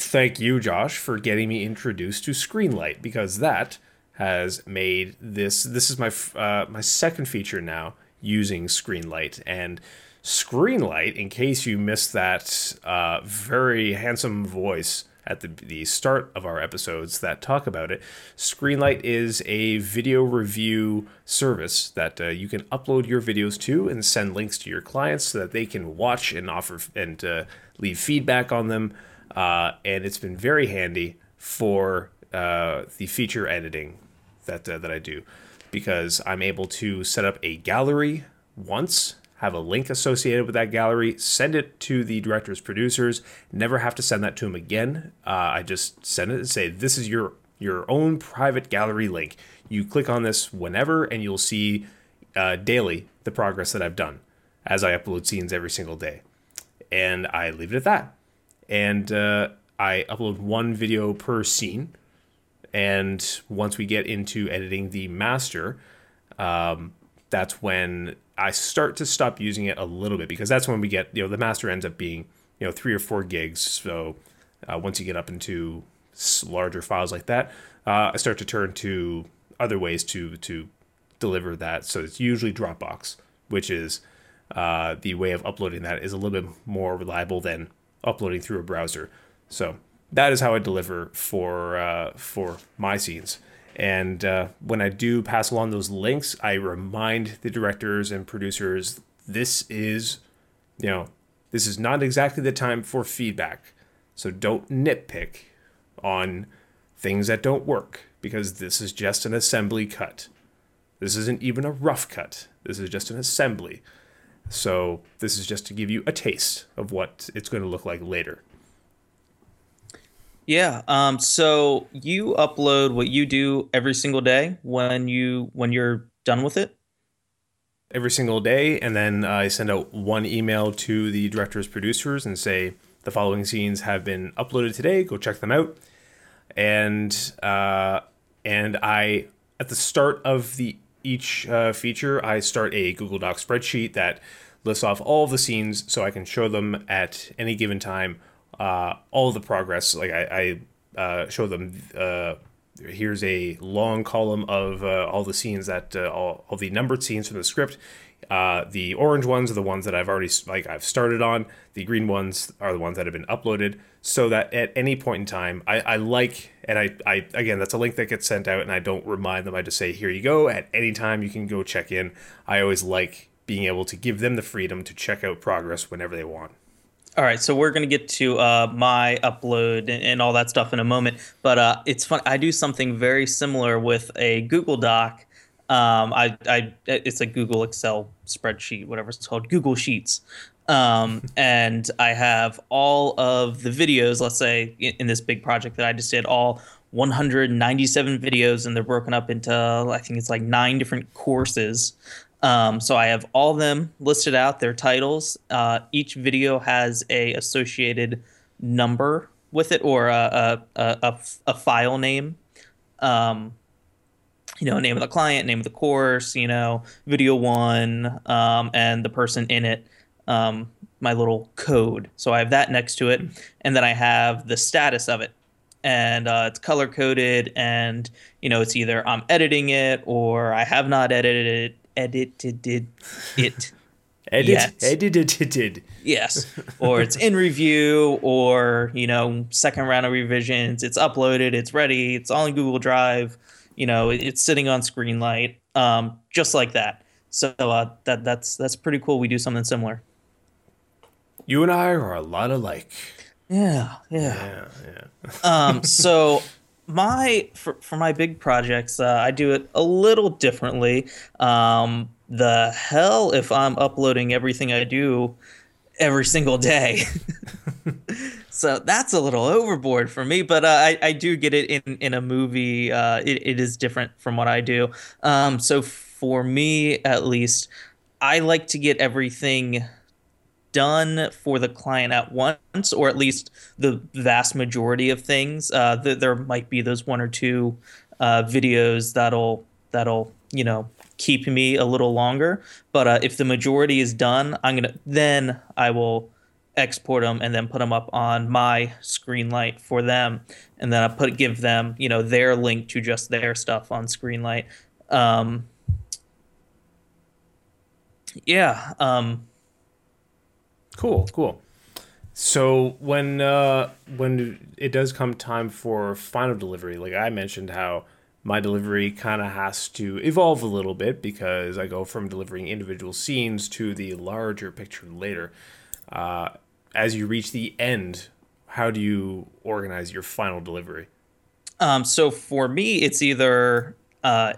Thank you, Josh, for getting me introduced to Screenlight because that has made this. This is my uh, my second feature now using Screenlight and. Screenlight, in case you missed that uh, very handsome voice at the, the start of our episodes that talk about it, Screenlight is a video review service that uh, you can upload your videos to and send links to your clients so that they can watch and offer and uh, leave feedback on them. Uh, and it's been very handy for uh, the feature editing that uh, that I do because I'm able to set up a gallery once have a link associated with that gallery, send it to the director's producers, never have to send that to them again. Uh, I just send it and say, this is your your own private gallery link. You click on this whenever, and you'll see uh, daily the progress that I've done as I upload scenes every single day. And I leave it at that. And uh, I upload one video per scene. And once we get into editing the master, um, that's when I start to stop using it a little bit because that's when we get you know the master ends up being you know three or four gigs. So uh, once you get up into larger files like that, uh, I start to turn to other ways to to deliver that. So it's usually Dropbox, which is uh, the way of uploading that is a little bit more reliable than uploading through a browser. So that is how I deliver for uh, for my scenes. And uh, when I do pass along those links, I remind the directors and producers this is, you know, this is not exactly the time for feedback. So don't nitpick on things that don't work because this is just an assembly cut. This isn't even a rough cut. This is just an assembly. So this is just to give you a taste of what it's going to look like later. Yeah. Um, so you upload what you do every single day when you when you're done with it. Every single day, and then I send out one email to the directors, producers, and say the following scenes have been uploaded today. Go check them out. And uh, and I at the start of the each uh, feature, I start a Google Doc spreadsheet that lists off all the scenes so I can show them at any given time uh, all the progress. Like I, I uh, show them. Uh, here's a long column of uh, all the scenes that uh, all, all the numbered scenes from the script. Uh, the orange ones are the ones that I've already like I've started on. The green ones are the ones that have been uploaded. So that at any point in time, I, I like and I, I again that's a link that gets sent out and I don't remind them. I just say here you go. At any time you can go check in. I always like being able to give them the freedom to check out progress whenever they want. All right, so we're gonna get to uh, my upload and, and, all that stuff in a moment. But uh, it's fun. I do something very similar with a Google Doc. Um, I, I, it's a Google Excel spreadsheet, whatever it's called, Google Sheets. Um, and I have all of the videos. Let's say in, in this big project that I just did, all 197 videos, and they're broken up into I think it's like nine different courses. Um, so I have all of them listed out, their titles. Uh, each video has a associated number with it or a, a, a, a file name. Um, you know, name of the client, name of the course, you know, video one, um, and the person in it, um, my little code. So I have that next to it. And then I have the status of it. And uh, it's color coded, and you know, it's either I'm editing it or I have not edited it edited it. Edit, edited. Yes. Or it's in review or, you know, second round of revisions. It's uploaded, it's ready, it's on Google Drive, you know, it's sitting on Screenlight. Um, just like that. So uh, that that's that's pretty cool. We do something similar. You and I are a lot alike. Yeah, yeah. Yeah, yeah. um, so my for, for my big projects, uh, I do it a little differently. Um, the hell if I'm uploading everything I do every single day. so that's a little overboard for me, but uh, I, I do get it in, in a movie. Uh, it, it is different from what I do. Um, so for me, at least, I like to get everything done for the client at once, or at least the vast majority of things. Uh, th- there might be those one or two uh, videos that'll that'll you know keep me a little longer. But uh, if the majority is done, I'm gonna then I will export them and then put them up on my Screenlight for them, and then I put give them you know their link to just their stuff on Screenlight. Um, yeah. Um, cool. Cool. So when uh, when it does come time for final delivery, like I mentioned, how my delivery kind of has to evolve a little bit because I go from delivering individual scenes to the larger picture later. Uh, as you reach the end, how do you organize your final delivery? Um, so for me, it's either uh,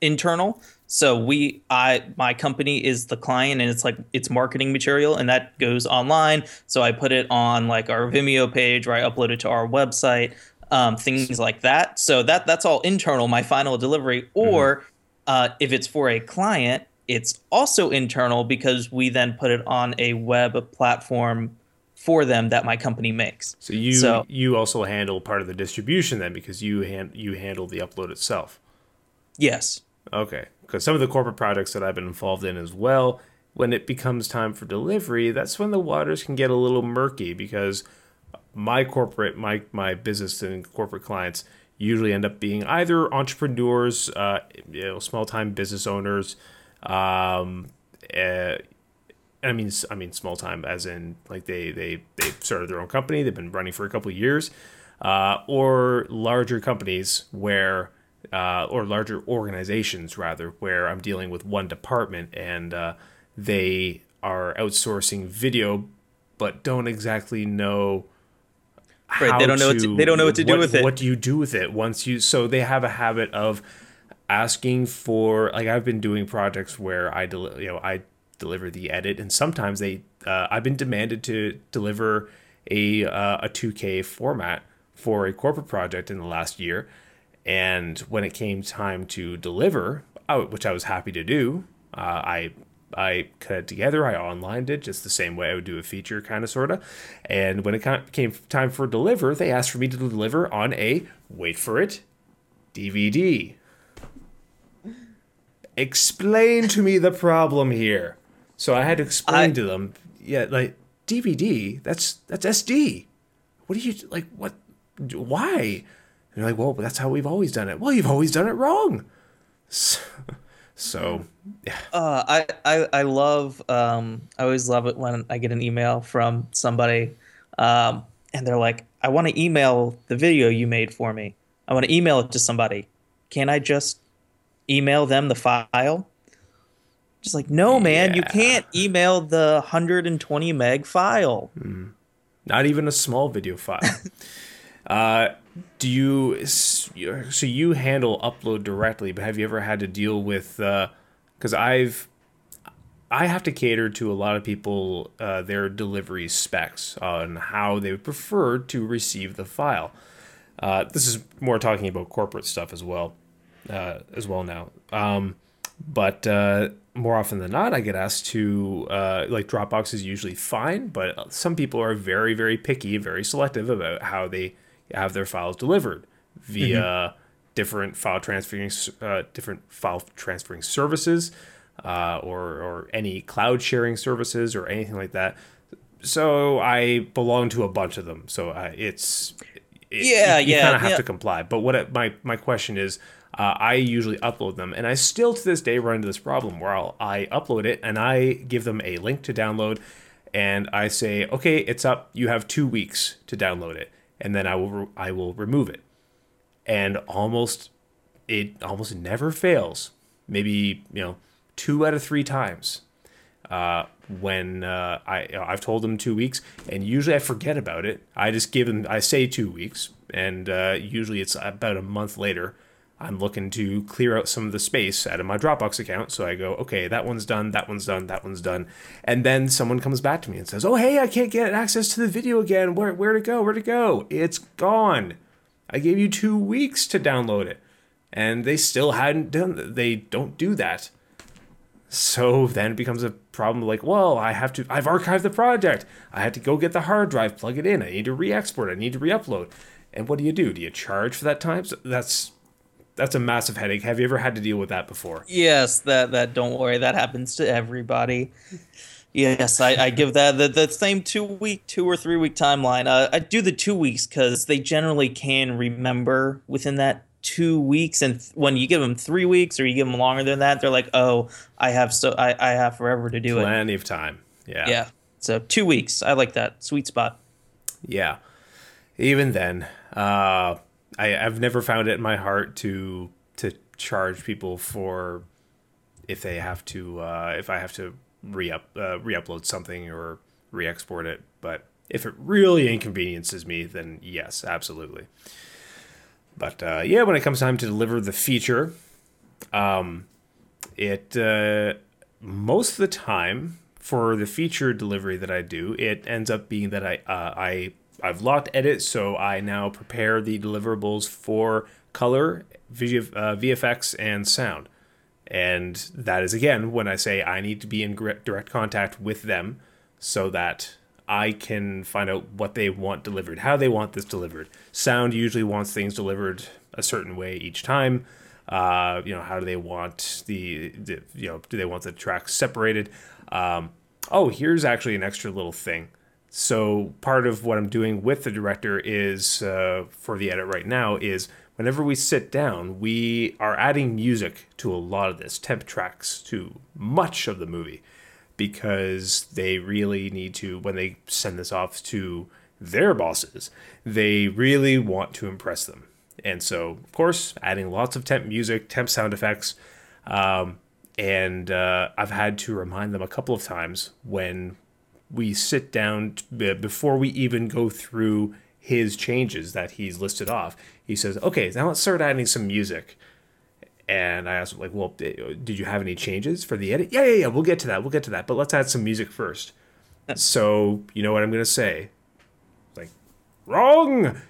internal. So we, I, my company is the client, and it's like it's marketing material, and that goes online. So I put it on like our Vimeo page, where I upload it to our website, um, things like that. So that that's all internal. My final delivery, or mm-hmm. uh, if it's for a client, it's also internal because we then put it on a web platform for them that my company makes. So you so, you also handle part of the distribution then because you hand you handle the upload itself. Yes. Okay, because some of the corporate projects that I've been involved in as well, when it becomes time for delivery, that's when the waters can get a little murky because my corporate, my my business and corporate clients usually end up being either entrepreneurs, uh, you know, small time business owners. Um, uh, I mean, I mean, small time as in like they they they started their own company. They've been running for a couple of years, uh, or larger companies where uh, or larger organizations rather, where I'm dealing with one department and uh, they are outsourcing video, but don't exactly know. Right, they don't know. To, what to, they don't know what to do what, with it. What do you do with it once you? So they have a habit of asking for. Like I've been doing projects where I, del- you know, I deliver the edit, and sometimes they. Uh, I've been demanded to deliver a uh, a 2K format for a corporate project in the last year and when it came time to deliver, which I was happy to do, uh, I I cut it together. I online it just the same way I would do a feature, kind of, sort of. And when it came time for deliver, they asked for me to deliver on a wait for it DVD. Explain to me the problem here. So I had to explain I, to them, yeah, like DVD. That's that's SD. What do you like? What? Why? You're like, well, that's how we've always done it. Well, you've always done it wrong. So, so yeah. Uh, I, I, I love, um, I always love it when I get an email from somebody um, and they're like, I want to email the video you made for me. I want to email it to somebody. Can I just email them the file? Just like, no, man, yeah. you can't email the 120 meg file. Mm. Not even a small video file. uh, do you so you handle upload directly but have you ever had to deal with because uh, i've i have to cater to a lot of people uh, their delivery specs on how they would prefer to receive the file. Uh, this is more talking about corporate stuff as well uh, as well now. Um, but uh, more often than not i get asked to uh, like dropbox is usually fine but some people are very very picky very selective about how they have their files delivered via mm-hmm. different file transferring uh, different file transferring services uh, or or any cloud sharing services or anything like that. So I belong to a bunch of them. So uh, it's it, yeah, you, you yeah, kind of have yeah. to comply. But what it, my my question is, uh, I usually upload them, and I still to this day run into this problem where I'll, I upload it and I give them a link to download, and I say, okay, it's up. You have two weeks to download it and then I will re- I will remove it. And almost it almost never fails. Maybe you know two out of three times. Uh, when uh, I I've told them two weeks, and usually I forget about it. I just give them I say two weeks, and uh, usually it's about a month later. I'm looking to clear out some of the space out of my Dropbox account. So I go, okay, that one's done, that one's done, that one's done. And then someone comes back to me and says, oh, hey, I can't get access to the video again. Where, where to go? Where to go? It's gone. I gave you two weeks to download it. And they still hadn't done They don't do that. So then it becomes a problem like, well, I have to, I've archived the project. I had to go get the hard drive, plug it in. I need to re export, I need to re upload. And what do you do? Do you charge for that time? So that's that's a massive headache. Have you ever had to deal with that before? Yes, that that don't worry, that happens to everybody. Yes, I, I give that the, the same two week, two or three week timeline. Uh, I do the two weeks because they generally can remember within that two weeks. And th- when you give them three weeks or you give them longer than that, they're like, "Oh, I have so I, I have forever to do Plenty it." Plenty of time. Yeah. Yeah. So two weeks. I like that sweet spot. Yeah. Even then, uh, I, I've never found it in my heart to to charge people for if they have to uh, if I have to re up uh, re upload something or re export it. But if it really inconveniences me, then yes, absolutely. But uh, yeah, when it comes time to deliver the feature, um, it uh, most of the time for the feature delivery that I do, it ends up being that I uh, I I've locked edit, so I now prepare the deliverables for color, uh, VFX, and sound. And that is again when I say I need to be in direct contact with them so that I can find out what they want delivered, how they want this delivered. Sound usually wants things delivered a certain way each time. Uh, you know, how do they want the, the, you know, do they want the tracks separated? Um, oh, here's actually an extra little thing. So part of what I'm doing with the director is uh, for the edit right now is whenever we sit down, we are adding music to a lot of this temp tracks to much of the movie because they really need to when they send this off to their bosses, they really want to impress them. And so, of course, adding lots of temp music, temp sound effects. Um, and uh, I've had to remind them a couple of times when we sit down t- before we even go through his changes that he's listed off. He says, "Okay, now let's start adding some music." And I asked, like, "Well, eh, did you have any changes for the edit?" Yeah, yeah, yeah. We'll get to that. We'll get to that. But let's add some music first. so you know what I'm gonna say? Like, wrong.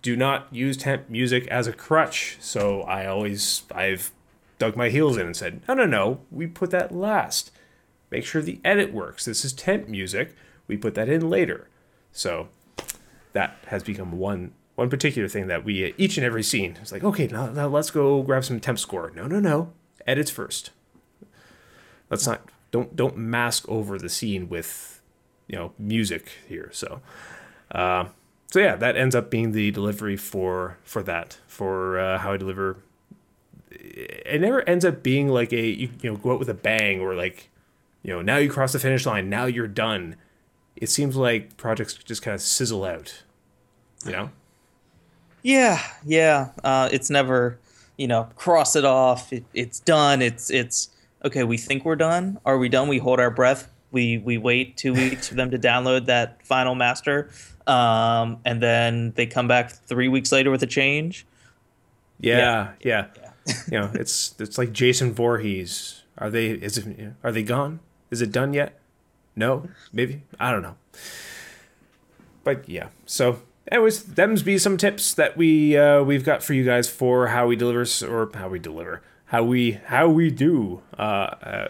Do not use temp music as a crutch. So I always I've dug my heels in and said, no, no, no. We put that last make sure the edit works. This is temp music. We put that in later. So that has become one one particular thing that we each and every scene is like, okay, now, now let's go grab some temp score. No, no, no. Edits first. Let's not don't don't mask over the scene with you know music here. So uh, so yeah, that ends up being the delivery for for that for uh, how I deliver. It never ends up being like a you, you know go out with a bang or like you know, now you cross the finish line, now you're done. It seems like projects just kind of sizzle out, you know? Yeah, yeah. Uh, it's never, you know, cross it off. It, it's done. It's it's okay. We think we're done. Are we done? We hold our breath. We we wait two weeks for them to download that final master, um, and then they come back three weeks later with a change. Yeah, yeah. yeah. yeah. you know, it's it's like Jason Voorhees. Are they? Is it? Are they gone? Is it done yet? No, maybe I don't know. But yeah, so anyways, them's be some tips that we uh, we've got for you guys for how we deliver or how we deliver how we how we do uh, uh,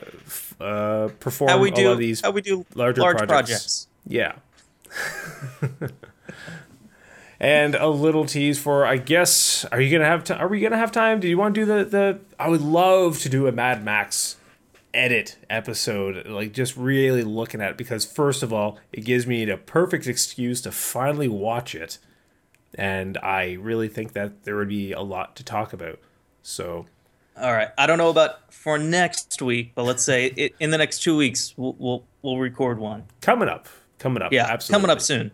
uh perform how we do, all of these how we do larger large projects. projects. Yeah. and a little tease for I guess are you gonna have to, are we gonna have time? Do you want to do the the I would love to do a Mad Max edit episode, like just really looking at it because first of all, it gives me a perfect excuse to finally watch it. And I really think that there would be a lot to talk about. So all right. I don't know about for next week, but let's say it, in the next 2 weeks we'll, we'll we'll record one. Coming up. Coming up. Yeah, absolutely. Coming up soon.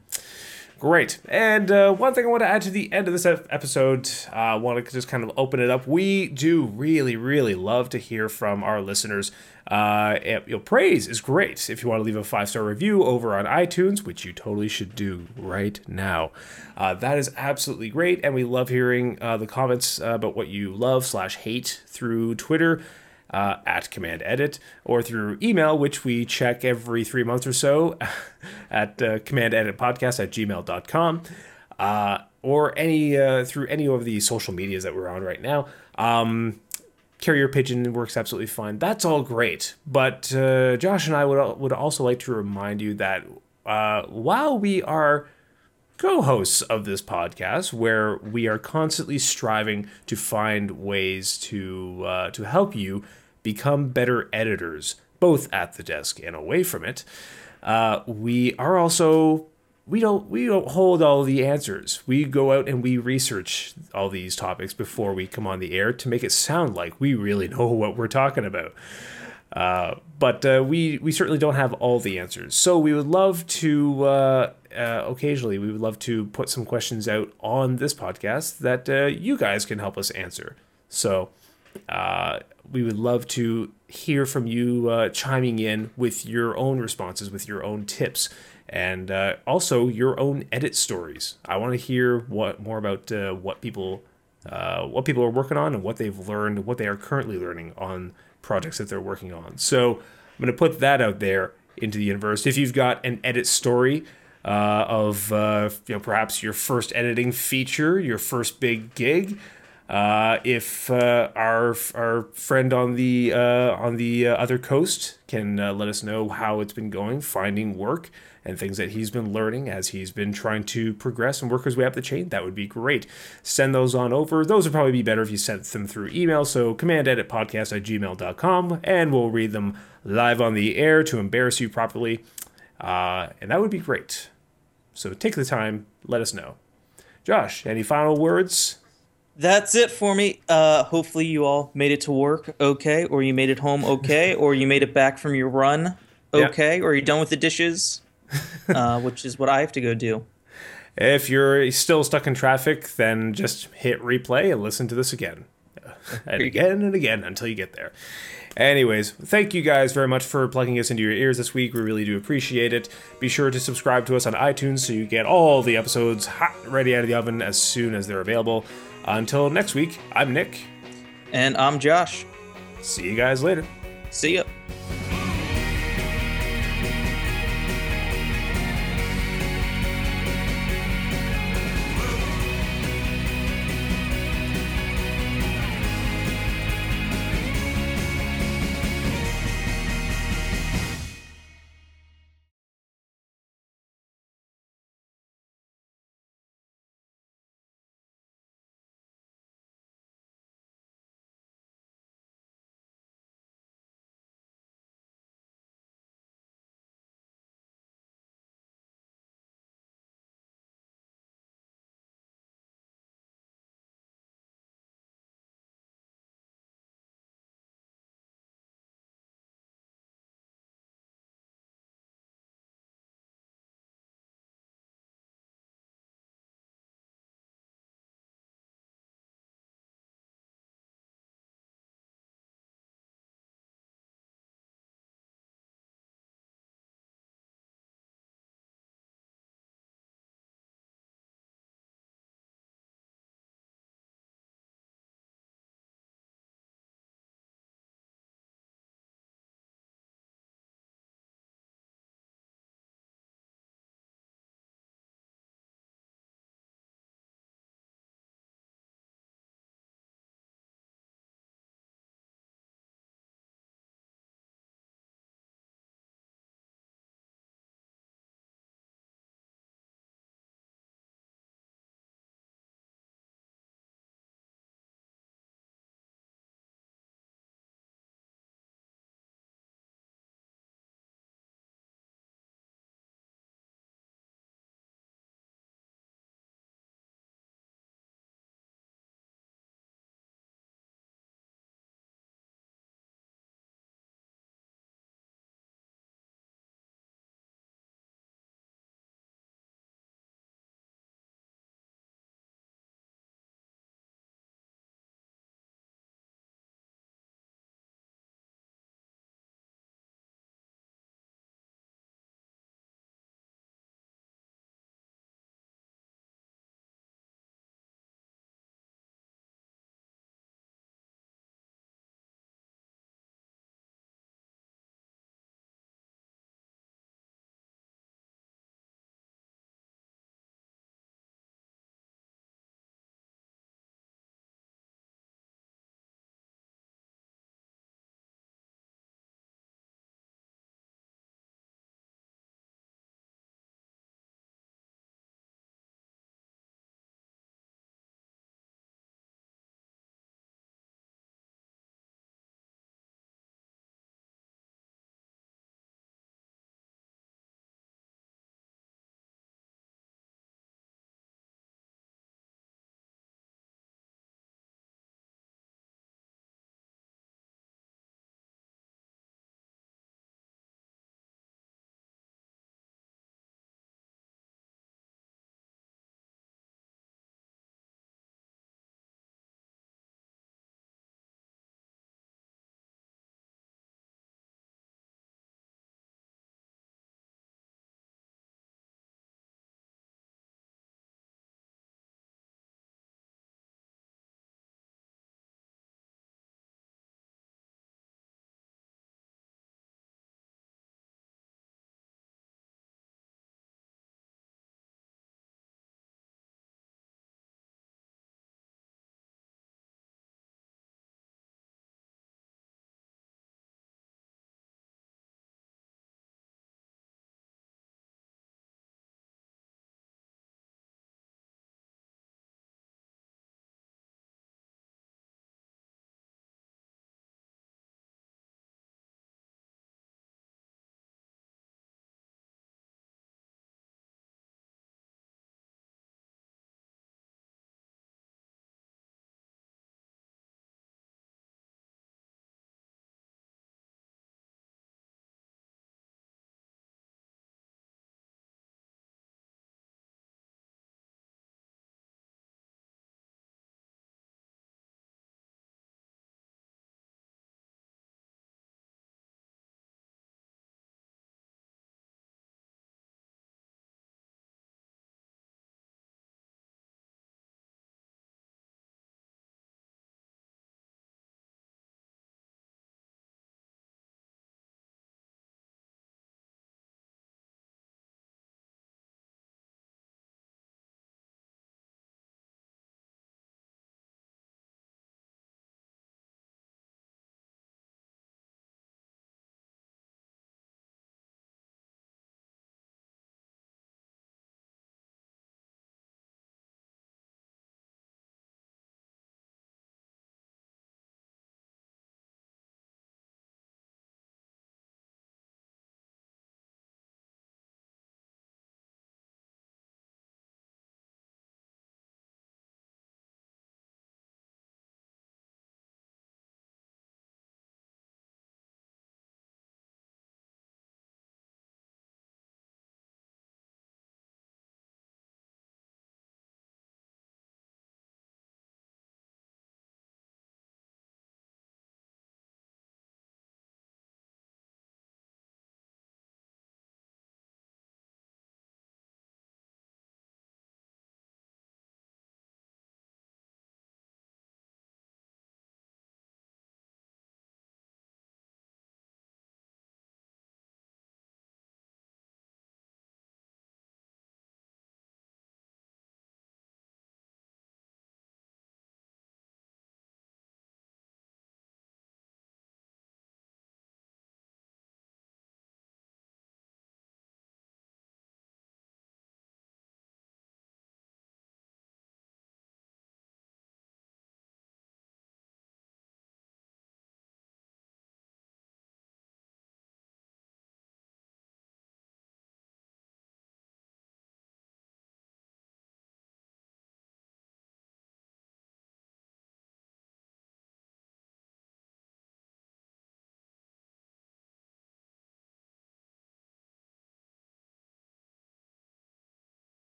Great. And uh, one thing I want to add to the end of this episode, I uh, want to just kind of open it up. We do really, really love to hear from our listeners. Uh, you know, praise is great. If you want to leave a five star review over on iTunes, which you totally should do right now, uh, that is absolutely great. And we love hearing uh, the comments about what you love slash hate through Twitter uh, at Command Edit or through email, which we check every three months or so at uh, Command Edit Podcast at gmail.com. Uh, or any uh, through any of the social medias that we're on right now. Um, carrier pigeon works absolutely fine. That's all great. But uh, Josh and I would would also like to remind you that uh, while we are co-hosts of this podcast, where we are constantly striving to find ways to uh, to help you become better editors, both at the desk and away from it. Uh, we are also we don't we don't hold all the answers. We go out and we research all these topics before we come on the air to make it sound like we really know what we're talking about. Uh, but uh, we we certainly don't have all the answers. So we would love to uh, uh occasionally we would love to put some questions out on this podcast that uh, you guys can help us answer. So we would love to hear from you chiming in with your own responses, with your own tips, and also your own edit stories. I want to hear what more about what people what people are working on and what they've learned, what they are currently learning on projects that they're working on. So I'm going to put that out there into the universe. If you've got an edit story. Uh, of you know perhaps your first editing feature, your first big gig, uh, if uh, our our friend on the uh, on the uh, other coast can uh, let us know how it's been going, finding work and things that he's been learning as he's been trying to progress and work his way up the chain, that would be great. Send those on over. Those would probably be better if you sent them through email. So command edit podcast at gmail.com and we'll read them live on the air to embarrass you properly. Uh, and that would be great. So take the time, let us know. Josh, any final words? that's it for me. Uh, hopefully, you all made it to work okay, or you made it home okay, or you made it back from your run okay, yep. or you're done with the dishes, uh, which is what I have to go do. If you're still stuck in traffic, then just hit replay and listen to this again. And again and again until you get there. Anyways, thank you guys very much for plugging us into your ears this week. We really do appreciate it. Be sure to subscribe to us on iTunes so you get all the episodes hot, ready out of the oven as soon as they're available. Until next week, I'm Nick. And I'm Josh. See you guys later. See ya.